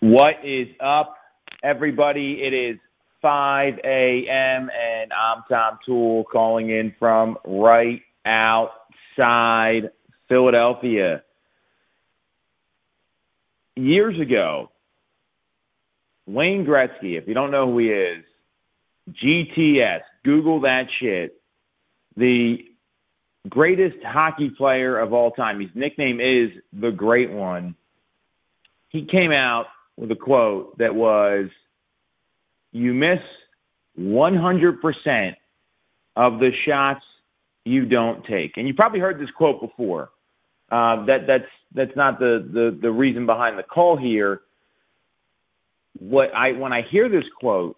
What is up, everybody? It is 5 a.m. and I'm Tom Toole calling in from right outside Philadelphia. Years ago, Wayne Gretzky, if you don't know who he is, GTS, Google that shit, the greatest hockey player of all time. His nickname is the Great One. He came out with a quote that was, You miss 100% of the shots you don't take. And you probably heard this quote before. Uh, that, that's, that's not the, the, the reason behind the call here. What I, when I hear this quote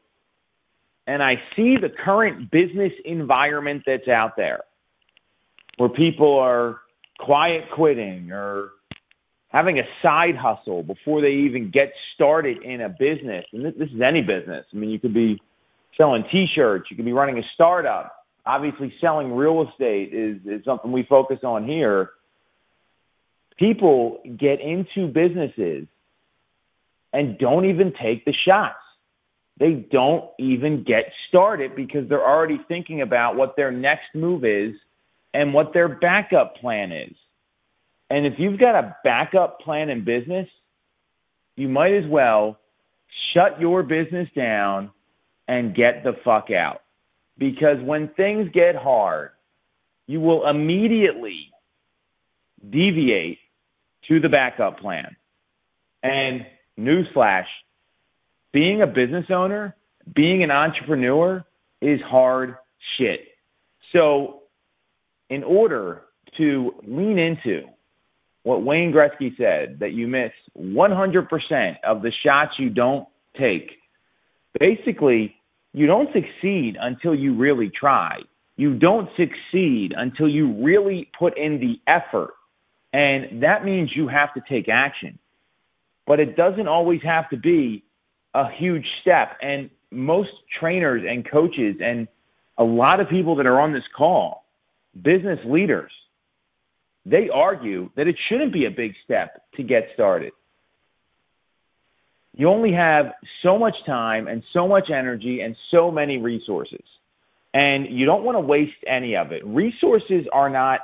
and I see the current business environment that's out there, where people are quiet quitting or having a side hustle before they even get started in a business. And this, is any business. I mean, you could be selling T-shirts, you could be running a startup. Obviously, selling real estate is, is something we focus on here. People get into businesses and don't even take the shots. They don't even get started because they're already thinking about what their next move is and what their backup plan is. And if you've got a backup plan in business, you might as well shut your business down and get the fuck out. Because when things get hard, you will immediately deviate to the backup plan. And newsflash, being a business owner, being an entrepreneur is hard shit. So, in order to lean into what Wayne Gretzky said that you miss 100% of the shots you don't take. Basically, you don't succeed until you really try. You don't succeed until you really put in the effort. And that means you have to take action. But it doesn't always have to be a huge step. And most trainers and coaches and a lot of people that are on this call, business leaders, they argue that it shouldn't be a big step to get started. You only have so much time and so much energy and so many resources. And you don't want to waste any of it. Resources are not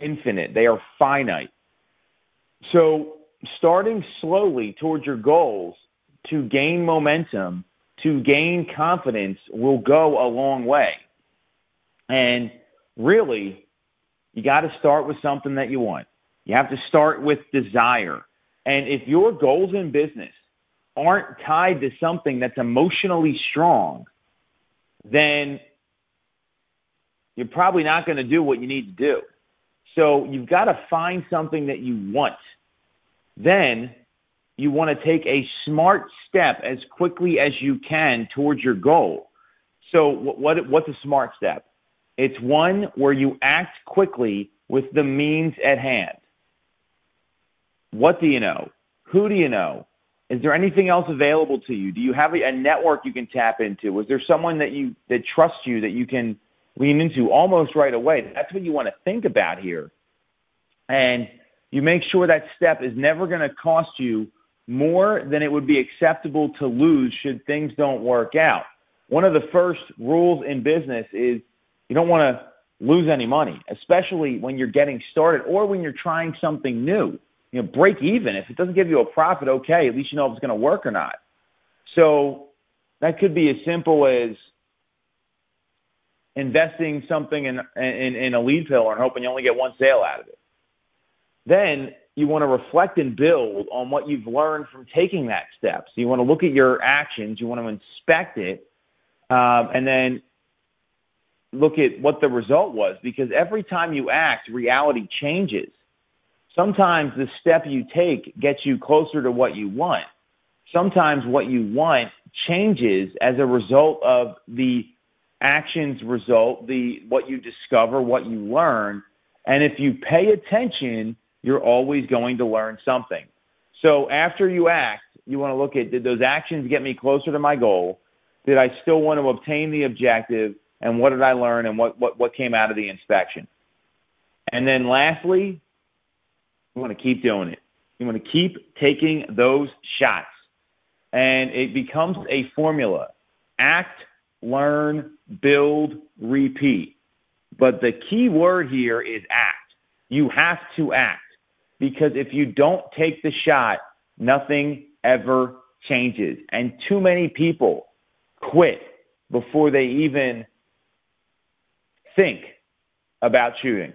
infinite, they are finite. So, starting slowly towards your goals to gain momentum, to gain confidence, will go a long way. And really, you got to start with something that you want. You have to start with desire. And if your goals in business aren't tied to something that's emotionally strong, then you're probably not going to do what you need to do. So you've got to find something that you want. Then you want to take a smart step as quickly as you can towards your goal. So what, what what's a smart step? It's one where you act quickly with the means at hand. What do you know? Who do you know? Is there anything else available to you? Do you have a, network you can tap into? Is there someone that you that trusts you that you can lean into almost right away? That's what you want to think about here. And you make sure that step is never going to cost you more than it would be acceptable to lose should things don't work out. One of the first rules in business is you don't want to lose any money, especially when you're getting started or when you're trying something new. You know, break even. If it doesn't give you a profit, okay, at least you know if it's going to work or not. So that could be as simple as investing something in, in, in a lead pillar and hoping you only get one sale out of it. Then you want to reflect and build on what you've learned from taking that step. So you want to look at your actions, you want to inspect it, um, and then look at what the result was because every time you act, reality changes. Sometimes the step you take gets you closer to what you want. Sometimes what you want changes as a result of the actions result, the what you discover, what you learn. And if you pay attention, you're always going to learn something. So after you act, you want to look at did those actions get me closer to my goal? Did I still want to obtain the objective? And what did I learn and what, what, what came out of the inspection. And then lastly, you want to keep doing it. You want to keep taking those shots. and it becomes a formula. Act, learn, build, repeat. But the key word here is act. You have to act because if you don't take the shot, nothing ever changes. And too many people quit before they even think about shooting.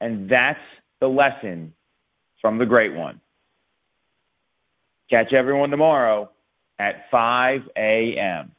And that's the lesson from the great one. Catch everyone tomorrow at 5 a.m.